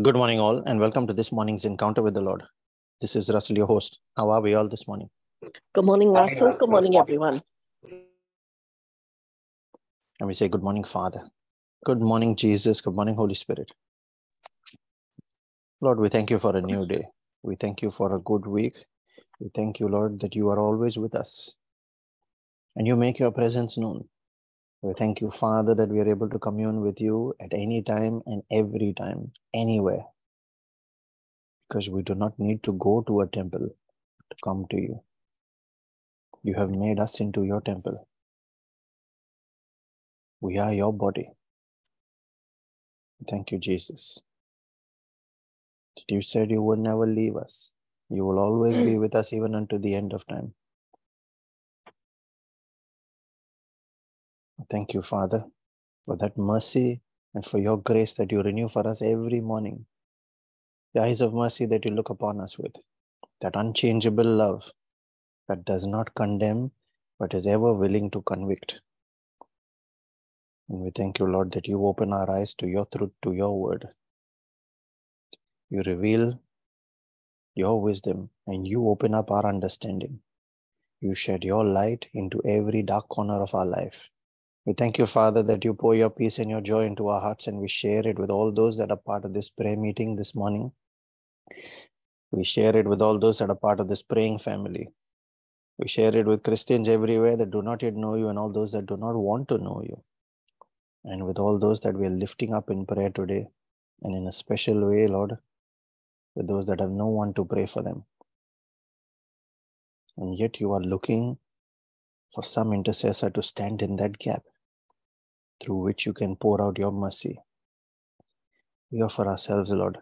Good morning, all, and welcome to this morning's encounter with the Lord. This is Russell, your host. How are we all this morning? Good morning, Russell. Good morning, everyone. And we say, Good morning, Father. Good morning, Jesus. Good morning, Holy Spirit. Lord, we thank you for a new day. We thank you for a good week. We thank you, Lord, that you are always with us and you make your presence known. We thank you, Father, that we are able to commune with you at any time and every time, anywhere. Because we do not need to go to a temple to come to you. You have made us into your temple. We are your body. Thank you, Jesus. You said you would never leave us. You will always be mm. with us even unto the end of time. Thank you, Father, for that mercy and for your grace that you renew for us every morning. The eyes of mercy that you look upon us with, that unchangeable love that does not condemn but is ever willing to convict. And we thank you, Lord, that you open our eyes to your truth, to your word. You reveal your wisdom and you open up our understanding. You shed your light into every dark corner of our life. We thank you, Father, that you pour your peace and your joy into our hearts and we share it with all those that are part of this prayer meeting this morning. We share it with all those that are part of this praying family. We share it with Christians everywhere that do not yet know you and all those that do not want to know you. And with all those that we are lifting up in prayer today, and in a special way, Lord, with those that have no one to pray for them. And yet you are looking for some intercessor to stand in that gap through which you can pour out your mercy. We offer ourselves, Lord.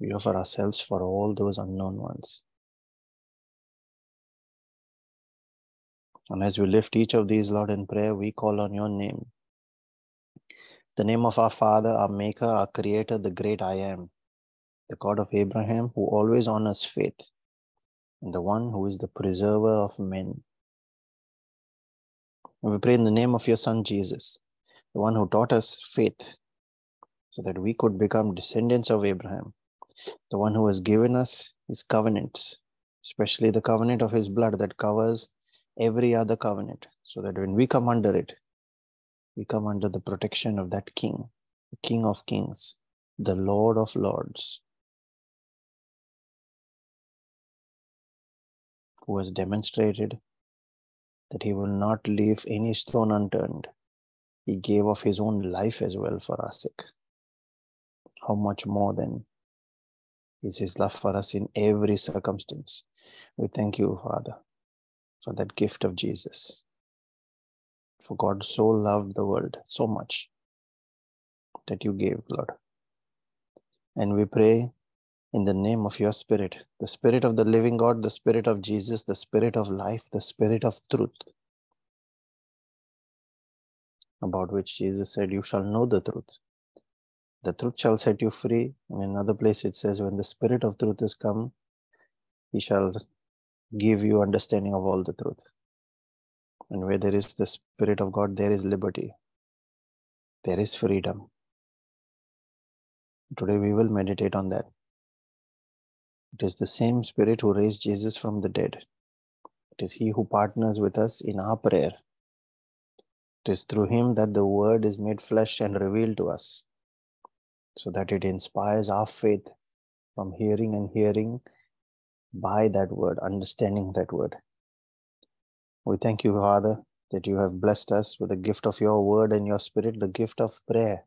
We offer ourselves for all those unknown ones. And as we lift each of these, Lord, in prayer, we call on your name. The name of our Father, our Maker, our Creator, the great I am, the God of Abraham, who always honors faith, the one who is the preserver of men. And we pray in the name of your Son, Jesus, the one who taught us faith so that we could become descendants of Abraham, the one who has given us his covenant, especially the covenant of his blood that covers every other covenant, so that when we come under it, we come under the protection of that King, the King of Kings, the Lord of Lords, who has demonstrated that he will not leave any stone unturned. He gave of his own life as well for our sake. How much more then is his love for us in every circumstance? We thank you, Father, for that gift of Jesus. For God so loved the world so much that you gave, Lord. And we pray in the name of your Spirit, the Spirit of the living God, the Spirit of Jesus, the Spirit of life, the Spirit of truth, about which Jesus said, You shall know the truth. The truth shall set you free. And In another place, it says, When the Spirit of truth is come, he shall give you understanding of all the truth. And where there is the Spirit of God, there is liberty, there is freedom. Today, we will meditate on that. It is the same Spirit who raised Jesus from the dead. It is He who partners with us in our prayer. It is through Him that the Word is made flesh and revealed to us, so that it inspires our faith from hearing and hearing by that Word, understanding that Word. We thank you, Father, that you have blessed us with the gift of your Word and your Spirit, the gift of prayer,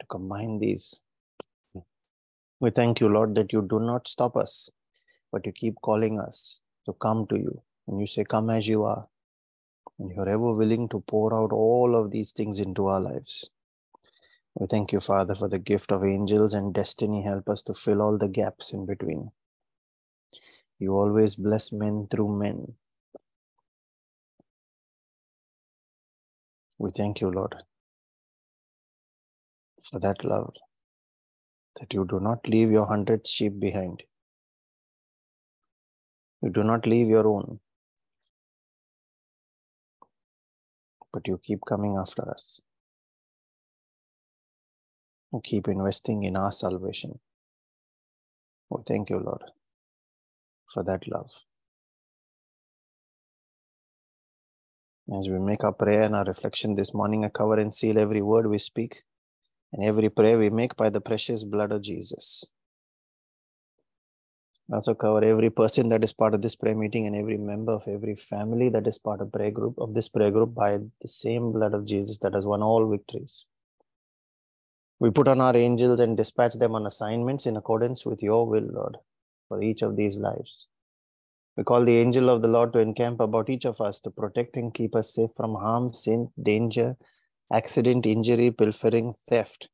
to combine these we thank you, Lord, that you do not stop us, but you keep calling us to come to you. And you say, Come as you are. And you're ever willing to pour out all of these things into our lives. We thank you, Father, for the gift of angels and destiny. Help us to fill all the gaps in between. You always bless men through men. We thank you, Lord, for that love that you do not leave your hundred sheep behind. You do not leave your own, but you keep coming after us. You keep investing in our salvation. Oh, thank you, Lord, for that love. As we make our prayer and our reflection this morning, I cover and seal every word we speak and every prayer we make by the precious blood of Jesus. Also cover every person that is part of this prayer meeting and every member of every family that is part of prayer group of this prayer group by the same blood of Jesus that has won all victories. We put on our angels and dispatch them on assignments in accordance with your will, Lord, for each of these lives. We call the angel of the Lord to encamp about each of us to protect and keep us safe from harm, sin, danger, accident, injury, pilfering, theft,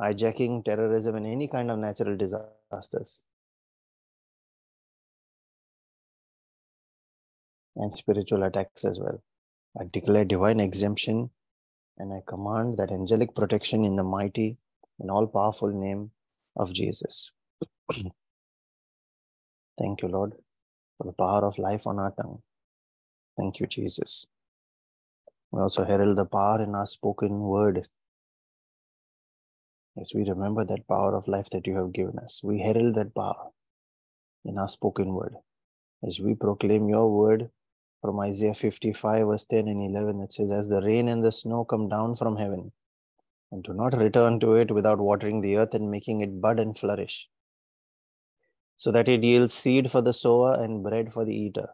hijacking, terrorism, and any kind of natural disasters. And spiritual attacks as well. I declare divine exemption and I command that angelic protection in the mighty and all powerful name of Jesus. Thank you, Lord, for the power of life on our tongue. Thank you, Jesus. We also herald the power in our spoken word. As we remember that power of life that you have given us, we herald that power in our spoken word. As we proclaim your word from Isaiah 55, verse 10 and 11, it says, As the rain and the snow come down from heaven, and do not return to it without watering the earth and making it bud and flourish, so that it yields seed for the sower and bread for the eater.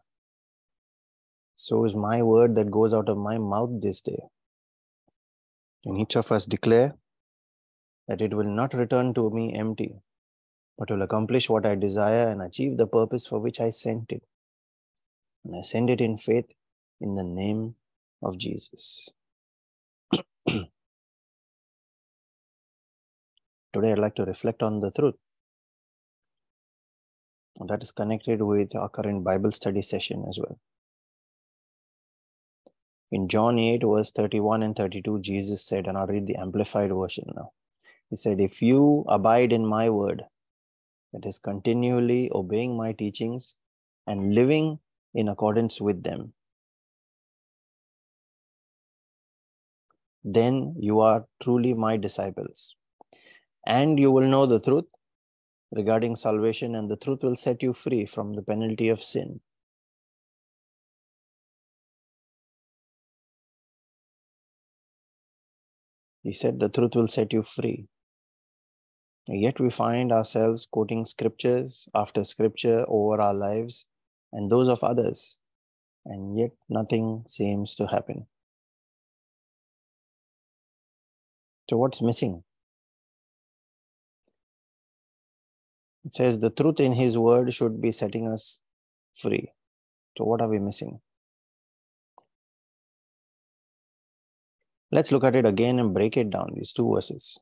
So is my word that goes out of my mouth this day. And each of us declare that it will not return to me empty, but will accomplish what I desire and achieve the purpose for which I sent it. And I send it in faith in the name of Jesus. Today, I'd like to reflect on the truth. That is connected with our current Bible study session as well. In John 8, verse 31 and 32, Jesus said, and I'll read the Amplified version now. He said, If you abide in my word, that is continually obeying my teachings and living in accordance with them, then you are truly my disciples and you will know the truth regarding salvation, and the truth will set you free from the penalty of sin. He said, The truth will set you free. Yet we find ourselves quoting scriptures after scripture over our lives and those of others, and yet nothing seems to happen. So, what's missing? It says the truth in his word should be setting us free. So, what are we missing? Let's look at it again and break it down, these two verses.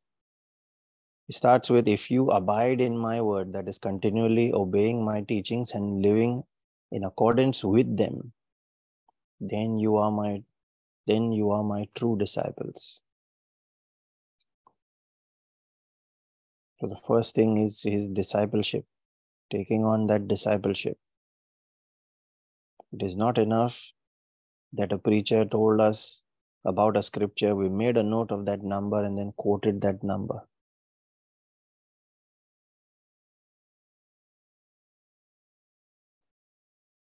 It starts with If you abide in my word, that is continually obeying my teachings and living in accordance with them, then you are my then you are my true disciples. So the first thing is his discipleship, taking on that discipleship. It is not enough that a preacher told us about a scripture, we made a note of that number and then quoted that number.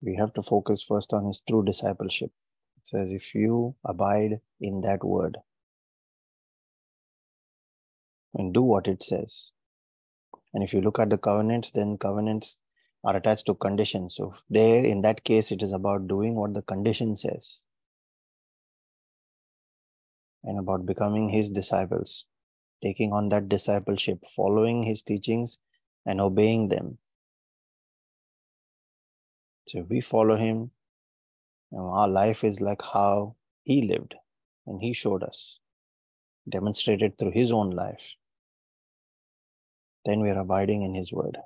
We have to focus first on his true discipleship. It says, if you abide in that word and do what it says, and if you look at the covenants, then covenants are attached to conditions. So there, in that case, it is about doing what the condition says and about becoming his disciples, taking on that discipleship, following his teachings and obeying them. So we follow him, know, our life is like how he lived and he showed us, demonstrated through his own life then we are abiding in His word.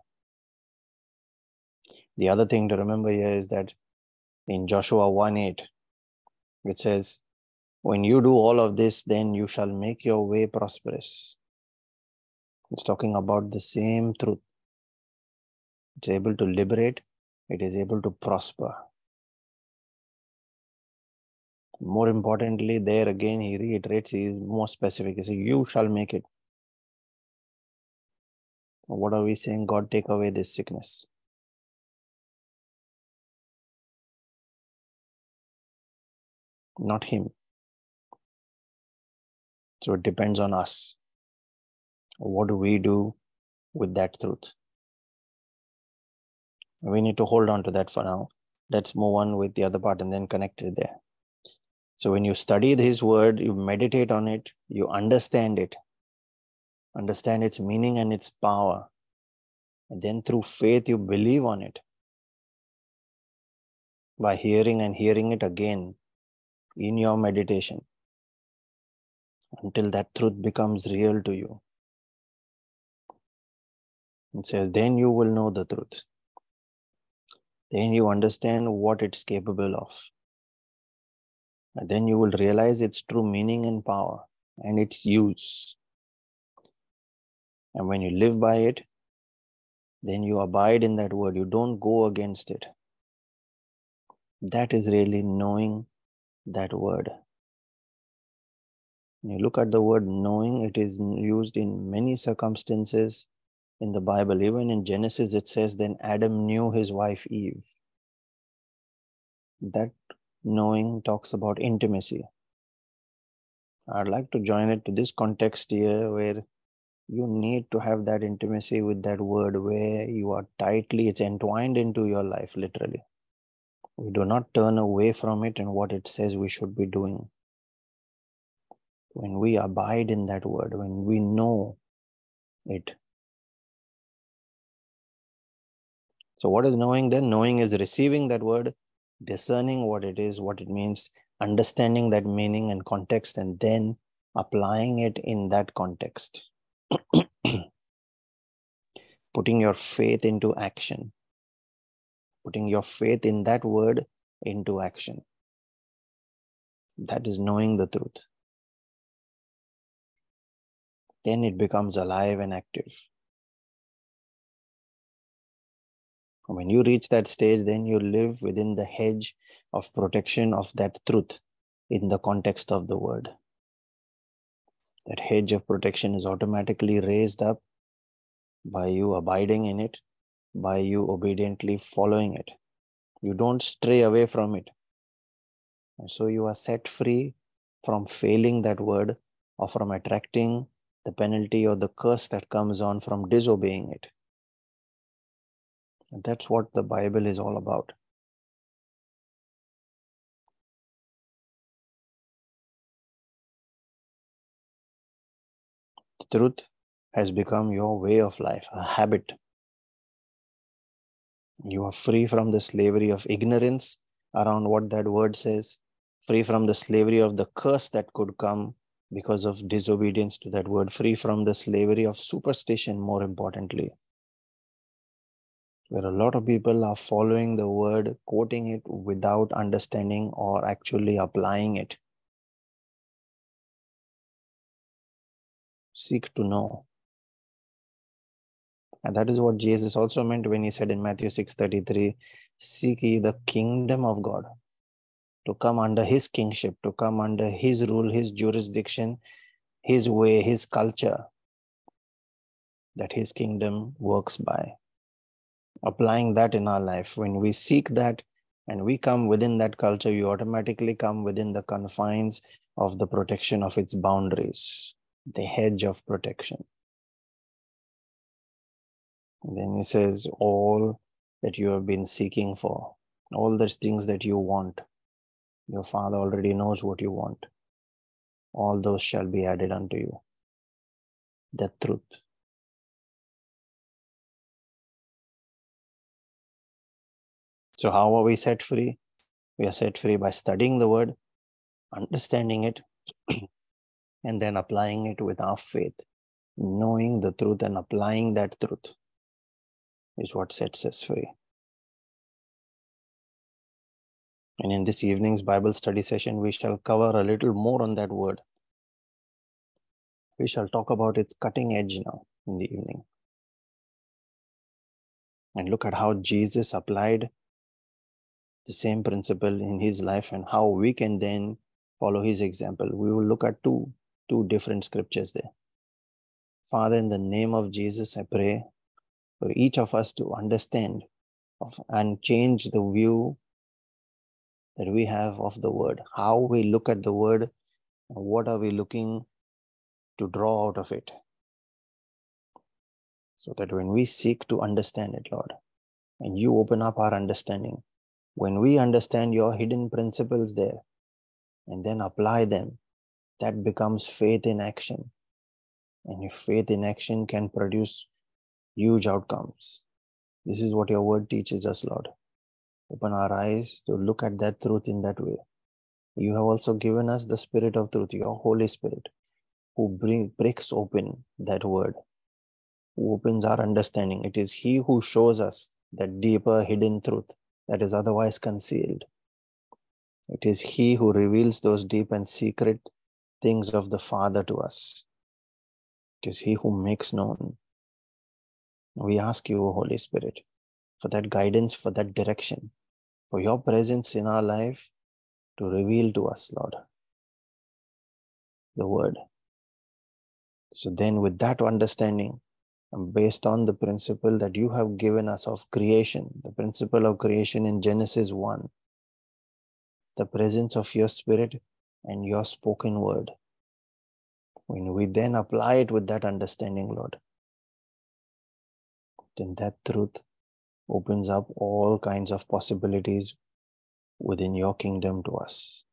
The other thing to remember here is that in Joshua 1 8, it says, When you do all of this, then you shall make your way prosperous. It's talking about the same truth. It's able to liberate, it is able to prosper. More importantly, there again, he reiterates, he is more specific. He says, You shall make it What are we saying? God, take away this sickness. Not Him. So it depends on us. What do we do with that truth? We need to hold on to that for now. Let's move on with the other part and then connect it there. So when you study His word, you meditate on it, you understand it, understand its meaning and its power. And then through faith, you believe on it by hearing and hearing it again in your meditation until that truth becomes real to you. And so then you will know the truth. Then you understand what it's capable of. And then you will realize its true meaning and power and its use. And when you live by it, then you abide in that word. You don't go against it. That is really knowing that word. You look at the word knowing, it is used in many circumstances in the Bible. Even in Genesis, it says, Then Adam knew his wife Eve. That knowing talks about intimacy. I'd like to join it to this context here where you need to have that intimacy with that word where you are tightly, it's entwined into your life, literally. We do not turn away from it and what it says we should be doing. When we abide in that word, when we know it. So, what is knowing then? Knowing is receiving that word, discerning what it is, what it means, understanding that meaning and context, and then applying it in that context. Putting your faith into action putting your faith in that word into action. That is knowing the truth. Then it becomes alive and active. When you reach that stage, then you live within the hedge of protection of that truth in the context of the word. That hedge of protection is automatically raised up by you abiding in it by you obediently following it. You don't stray away from it. And so you are set free from failing that word or from attracting the penalty or the curse that comes on from disobeying it. And that's what the Bible is all about. The truth has become your way of life, a habit. You are free from the slavery of ignorance around what that word says, free from the slavery of the curse that could come because of disobedience to that word, free from the slavery of superstition, more importantly. Where a lot of people are following the word, quoting it without understanding or actually applying it. Seek to know. And that is what Jesus also meant when he said in Matthew 6:33, seek ye the kingdom of God, to come under his kingship, to come under his rule, his jurisdiction, his way, his culture, that his kingdom works by. Applying that in our life, when we seek that and we come within that culture, you automatically come within the confines of the protection of its boundaries, the hedge of protection. And then he says, All that you have been seeking for, all those things that you want, your Father already knows what you want. All those shall be added unto you. The truth. So, how are we set free? We are set free by studying the word, understanding it, and then applying it with our faith, knowing the truth and applying that truth is what sets us free. And in this evening's Bible study session, we shall cover a little more on that word. We shall talk about its cutting edge now in the evening. And look at how Jesus applied the same principle in his life and how we can then follow his example. We will look at two, two different scriptures there. Father, in the name of Jesus, I pray for each of us to understand of, and change the view that we have of the word, how we look at the word, what are we looking to draw out of it. So that when we seek to understand it, Lord, and you open up our understanding, when we understand your hidden principles there and then apply them, that becomes faith in action. And if faith in action can produce huge outcomes, this is what your word teaches us, Lord. Open our eyes to look at that truth in that way. You have also given us the Spirit of truth, your Holy Spirit, who bring, breaks open that word, who opens our understanding. It is He who shows us that deeper hidden truth that is otherwise concealed. It is He who reveals those deep and secret things of the Father to us. It is He who makes known. We ask you, Holy Spirit, for that guidance, for that direction, for your presence in our life to reveal to us, Lord, the word. So then, with that understanding, and based on the principle that you have given us of creation, the principle of creation in Genesis 1, the presence of your spirit and your spoken word. When we then apply it with that understanding, Lord, then that truth opens up all kinds of possibilities within your kingdom to us.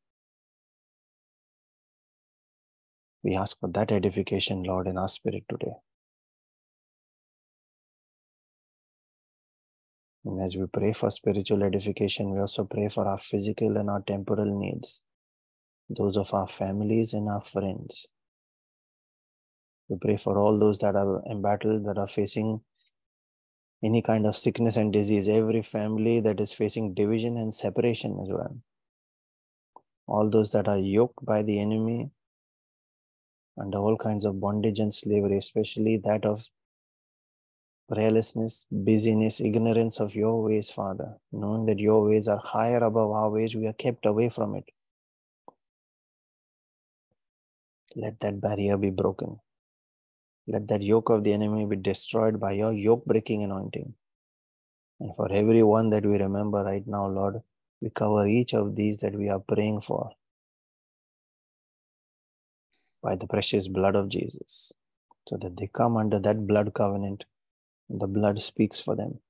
We ask for that edification, Lord, in our spirit today. And as we pray for spiritual edification, we also pray for our physical and our temporal needs, those of our families and our friends. We pray for all those that are embattled, that are facing any kind of sickness and disease, every family that is facing division and separation as well. All those that are yoked by the enemy under all kinds of bondage and slavery, especially that of prayerlessness, busyness, ignorance of your ways, Father, knowing that your ways are higher above our ways, we are kept away from it. Let that barrier be broken. Let that yoke of the enemy be destroyed by your yoke breaking anointing. And for every one that we remember right now, Lord, we cover each of these that we are praying for by the precious blood of Jesus, so that they come under that blood covenant the blood speaks for them.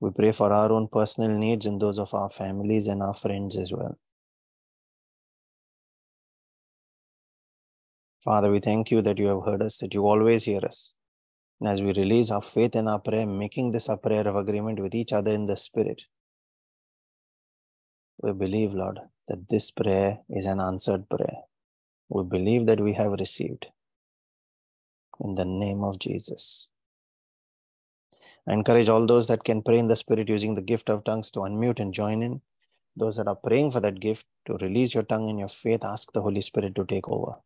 We pray for our own personal needs and those of our families and our friends as well. Father, we thank you that you have heard us, that you always hear us. And as we release our faith in our prayer, making this a prayer of agreement with each other in the Spirit, we believe, Lord, that this prayer is an answered prayer. We believe that we have received in the name of Jesus. I encourage all those that can pray in the Spirit using the gift of tongues to unmute and join in. Those that are praying for that gift to release your tongue in your faith, ask the Holy Spirit to take over.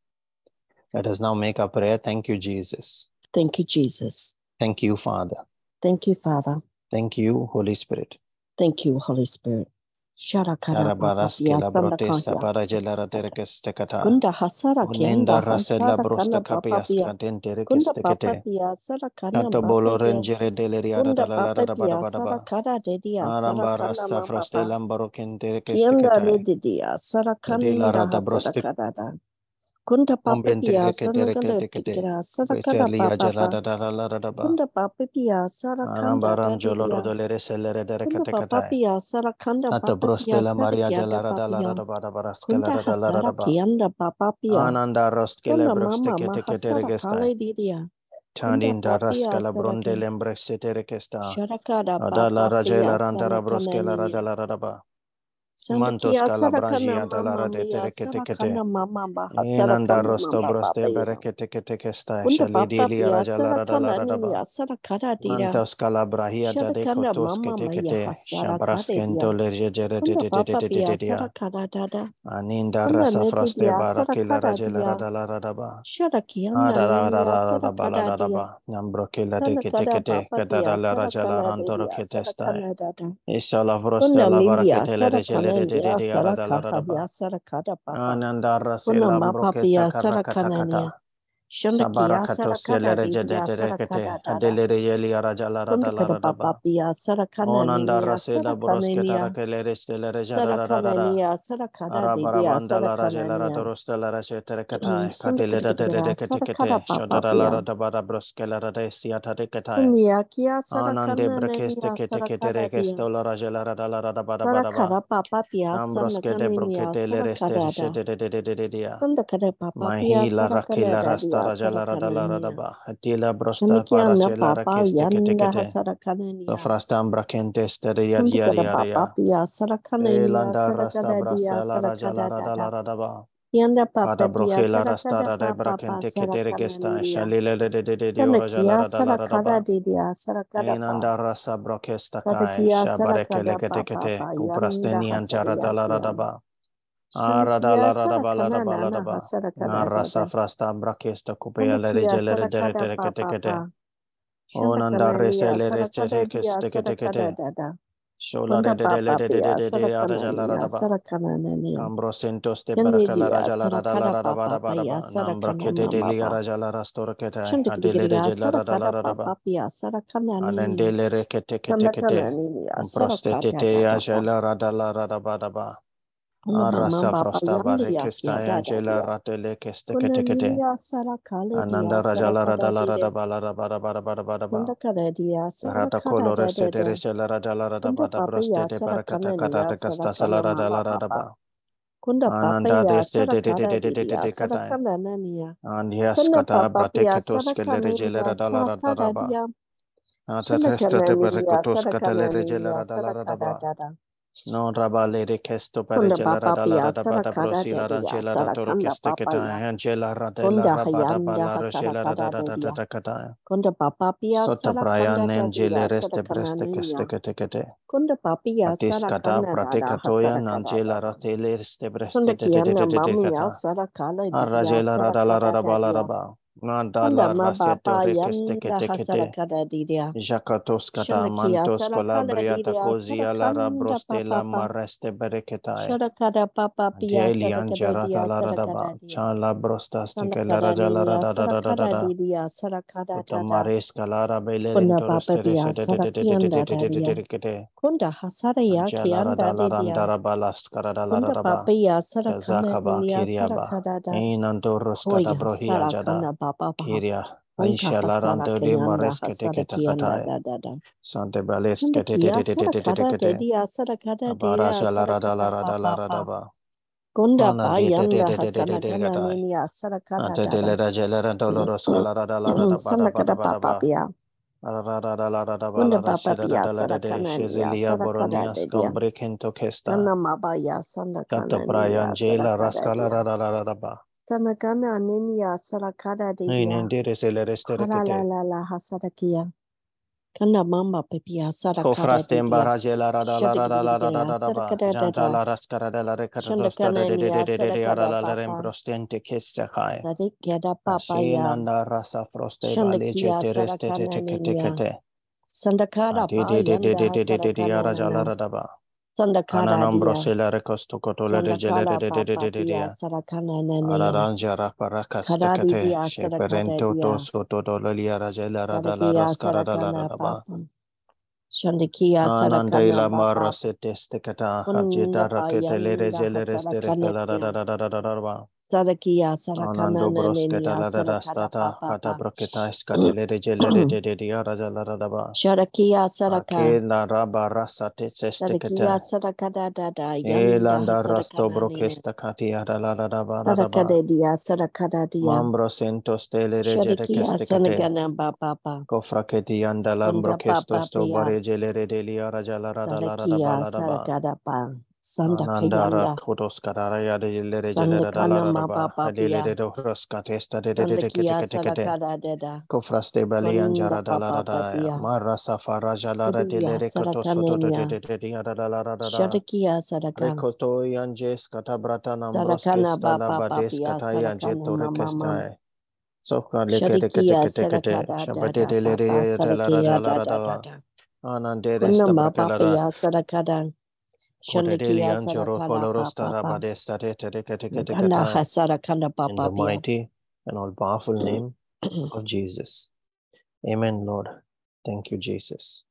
Let us now make our prayer. Thank you, Jesus. Thank you, Jesus. Thank you, Father. Thank you, Father. Thank you, Holy Spirit. Thank you, Holy Spirit. Kunda hasara rasela brosta kapias bolo rengere da la da ba da ba da ba. Aramba rasta kente sara Kunda umbente papapia rekete sana gale rekete kete. tikira sara kana Vecherlia jala papapa. da da la la da da ba. Kunda papapia sara kanda Arambaram jolo dedia. rodolere sellere Kunda derekete kete. papapia sara kanda Santa brostela Maria jala da la papia. da ba da ba raskela Kunda da la da hasara ba. Ananda rostkele Kunda broste mama kete kete mahasara regesta. kale didia. Kunda Tandinda papia raskala bronde saraka. lembreste terekesta. Adala rajela rantara broskela sanakanania. radala radaba. Mantos calabrangia dalla mama rade mia terekete kete. sarakana mama Inanda rosto broste papaya. berekete kete kesta. Kunda Shalidilia papapia rajala radala sarakana radaba. niya sarakada dira. Mantos calabrahia dade Sharakana kotos mama kete maya kete. hasarakade dia. Shambraskento lerjere de Kunda de de de de de de de. Aninda rasa froste dia barakila sarakada rajela dia. radala radaba. Sharakiana Adara niya radala radaba la sarakada dia. radaba. Nambrokela de kete Sanakada kete. papapia Kadara rajala sarakana rantoro dia kete stai. sarakana dada. Ishala vroste la lilia barakete le rejele de de de kanania Sabarakato selere jedete rekete adelere yeli arajala radala radaba onanda rasela brosketa rakelere stelere jara radada arabarabanda la rajela radorostela rajete rekata kadele radede rekete kete anande brekeste ambroskete brokete de de de de mahila rakila rasta rajala radala radaba atila brosta para chela rakeste kete kete so frasta ambra kente stere yad yad yad ya elanda rasta brasta la rajala radala radaba Yanda Ada papa brochela rasta rada brakente kete regesta shalile de de de de de Sana orajala kia radala sara kada radaba di dia sara kada rasa brokesta kai kia sara shabareke kada lekete pa kete kuprasteni yanda anjara hasara radaba Shana arada la sara radaba la kana radaba la nana radaba hasara kada na rasa frasta brakesta kupeya Sana le kia rejele sara dere dere kete kete. onanda rese nia le sara reche kada dia kete kete. kete shola de Kunda de de le papa de de de pia de sara de kana arajala radaba sara kana nania. Ambrosentos de Yandi Baracala dia Rajala Radala Radaba pa pa ya Radaba sara kana Nambrakete de mama Liga pa. Rajala Rastorketa Shanda kiri Adele kiri ya Rejela sara Radala Radaba pa pia sara kana nia. Adendele Rekete Kete Kete kada Prostete dada. Ajela Radala Radaba Daba Kuna mama Arasa baba Frosta yandi ya kia Barekesta dada Angela. Ratele Keste Kuna Kete sara Ananda Rajala Radala dia. Radaba Radaba Radaba Radaba Radaba Kunda kada dia sara Rata kada da Colores da de da. Resela Radala Kunda Radaba da papa Broste ya de sara Baracata kana Cata niya de sara Casta Sala Radala. Radaba Ananda ya de de de de de de de de Kata kana naniya. And yes, Kunda kata papa ya brateketos sara kana kelere jelera niya sara dalara kada daraba. dia. Ata Shanda testa te niya berekotos sara kana katelere niya jelera sara dalara kada daba. da da. No raba lere kesto pere Kunda jelera papa ya dalara daba sara da kada da brosila rangela da toro keste papa keta. Angela radela Kunda raba daba hayanda la hasara rojela da da kada da da da da dia. da kata. Kunda papia Sota sara braya kanda nengele dadia sara reste breste keste kananinya. kete kete. Kunda papia Atis sara kata kanda dada bratekatoya hasara kada nangela dada. ratele reste yanda kete kete. kada didia. Jakatos kata Shanda kia mantos sara kala colabriata didia sara cozia la kanda rabroste la papa. mareste bereketai. Shara kada papa pia Daily sara kada anjarata dia la sara radaba. kada dia. Chan la brosta Kanda stike la kada raja la didia rada da sara da da da kada da. didia sara kada Uta dada. mares calara Kunda bailerento papa resteres pia de de sara de de de de kianda de de de dadia. de de de. Kunda hasara ya Anjala kianda rada la didia. randara balas karada la Kunda radaba. papa ya sara kana Kazakaba niya sara kiriaba. kada da. Inantoros kada Koya brohia sara jada. kana papa pa. Kiria. Kunka Aisha la hasara rante le kayanda mares kete hasara kete kianda katai. da da da. Sante bales Kunda kete de kiya de de de sara de de de kada kete. de diya sara kada de ya Abaraja la rada la kada rada la papa rada pa. ba. Kunda Ana pa de de de yanda de de de de hasara de kana gadai. niya sara kada Ante da de da. le raja le rada loros kala rada la rada ba da Sana ba da kada ba da papa ba. pia. Rada rada la rada ba la Kunda rada papa shela pia rada la sara rada kana niya shezelia sara kada boronia de diya. scambre kento kesta. Kana maba ya sanda Kata kana prayan niya sara jela kada raskala diya. rada la rada ba. Sana kana niya sara kada de Ine diya. ndire se le reste Kara la rekete. la la hasarakia. Kana mamba pepia Ko sarakara fraste didia. embaraje la rada la rada la rada Shadagidigira rada ba. Janta la raskara de la rekata tosta de de de de de de de ara la la remprostente kesta kai. Sadikeda papa ya. Ashinanda rasa froste baleche Shandakia tereste te te te sarakanania. te Sandakara pa di di yanda di di di di di ara jala hasarakanana. radaba. Sandakara Ananambro dia. sela recosto cotole de gele de de de de de de pia dia. sarakanania. Araranja raparacas Karadi tecate. dia sarakada Sheperento soto dololia rajela radala Sadakia rascara dala sarakana radaba. papa. Shandakia sarakana Anandela papa. marosetes tecata. Kunda Ajita rakete le payanda regele reste recala hasarakanania. radaba. Sarakia sarakana nania la sarakada. Sharakia saraka. Rasate Elanda rasto hasarakana nene. brokesta katia da la da da ba da da ba. Sarakade dia sarakada dia. Mambro sento stele rege de Sharakia keste kate. sanagana baba. Kofra keti anda lambro Kunda kesto papa sto pia. bare jele re de lia raja la ra da la ra da ba Sarakia la da ba. sarakada pa. Ananda ra Sandakayanda. kodos kadara ya de jele re jele ra da la Sandakana da ba. mababa de do roska testa de de de de kete Sandakia kete kete. sarakada dada. Kofra ste bali Kunda anjara da la da ya. pia. Mara safara jala ra de le Kudia re koto soto de de de de de da da da da. Shadakia sadaka. Rekoto yanjes kata brata nambroske Sadakana stala baba bades papia kata sadakana yanjeto mama mam. rekestai. Soka leke teke Shadikia teke teke te. sadakada Shabate de le de la ra sadakia ra In the mighty and all powerful mm. name of Jesus. Amen, Lord. Thank you, Jesus.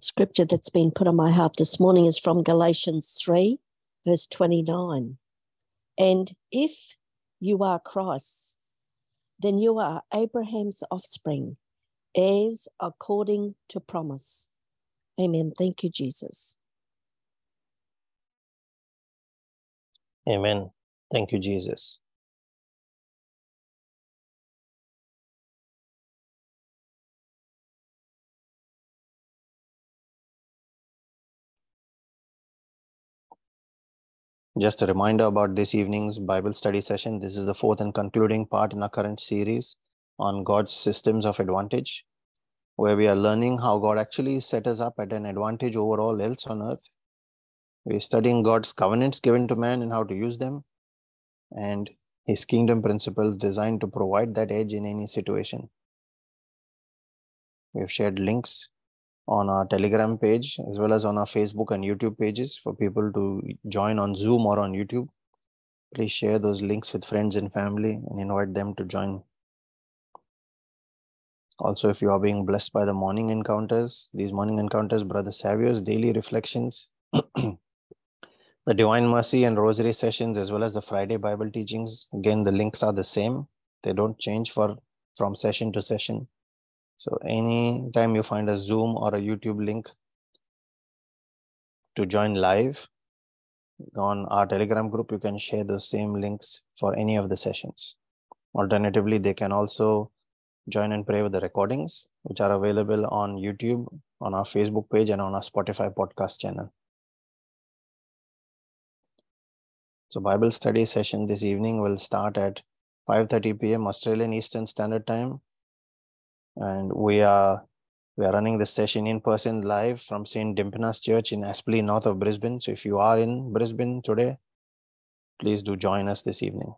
Scripture that's been put on my heart this morning is from Galatians 3, verse 29. And if you are Christ's, then you are Abraham's offspring, heirs according to promise. Amen. Thank you, Jesus. Amen. Thank you, Jesus. Just a reminder about this evening's Bible study session. This is the fourth and concluding part in our current series on God's systems of advantage, where we are learning how God actually set us up at an advantage over all else on earth. We're studying God's covenants given to man and how to use them, and his kingdom principles designed to provide that edge in any situation. We have shared links on our Telegram page as well as on our Facebook and YouTube pages for people to join on Zoom or on YouTube. Please share those links with friends and family and invite them to join. Also, if you are being blessed by the morning encounters, these morning encounters, Brother Savio's daily reflections, the Divine Mercy and Rosary sessions, as well as the Friday Bible teachings, again, the links are the same. They don't change for from session to session. So anytime you find a Zoom or a YouTube link to join live on our Telegram group, you can share those same links for any of the sessions. Alternatively, they can also join and pray with the recordings, which are available on YouTube, on our Facebook page, and on our Spotify podcast channel. So Bible study session this evening will start at 5.30 p.m. Australian Eastern Standard Time and we are we are running this session in person live from St. Dympna's Church in Aspley, north of Brisbane. So if you are in Brisbane today, please do join us this evening.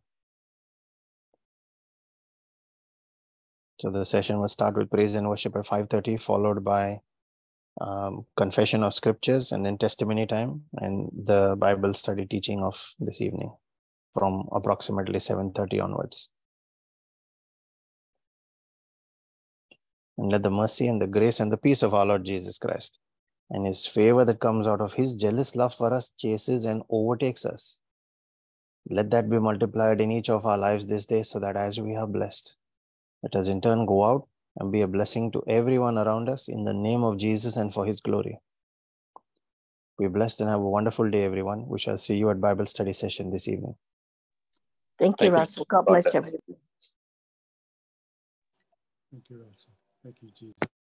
So the session will start with praise and worship at 5.30, followed by um, confession of scriptures and then testimony time and the Bible study teaching of this evening from approximately 7.30 onwards. And let the mercy and the grace and the peace of our Lord Jesus Christ and his favor that comes out of his jealous love for us chases and overtakes us. Let that be multiplied in each of our lives this day so that as we are blessed, let us in turn go out and be a blessing to everyone around us in the name of Jesus and for his glory. Be blessed and have a wonderful day, everyone. We shall see you at Bible study session this evening. Thank you, Thank you. Russell. God bless everyone. Thank you, Russell. Thank you, Jesus.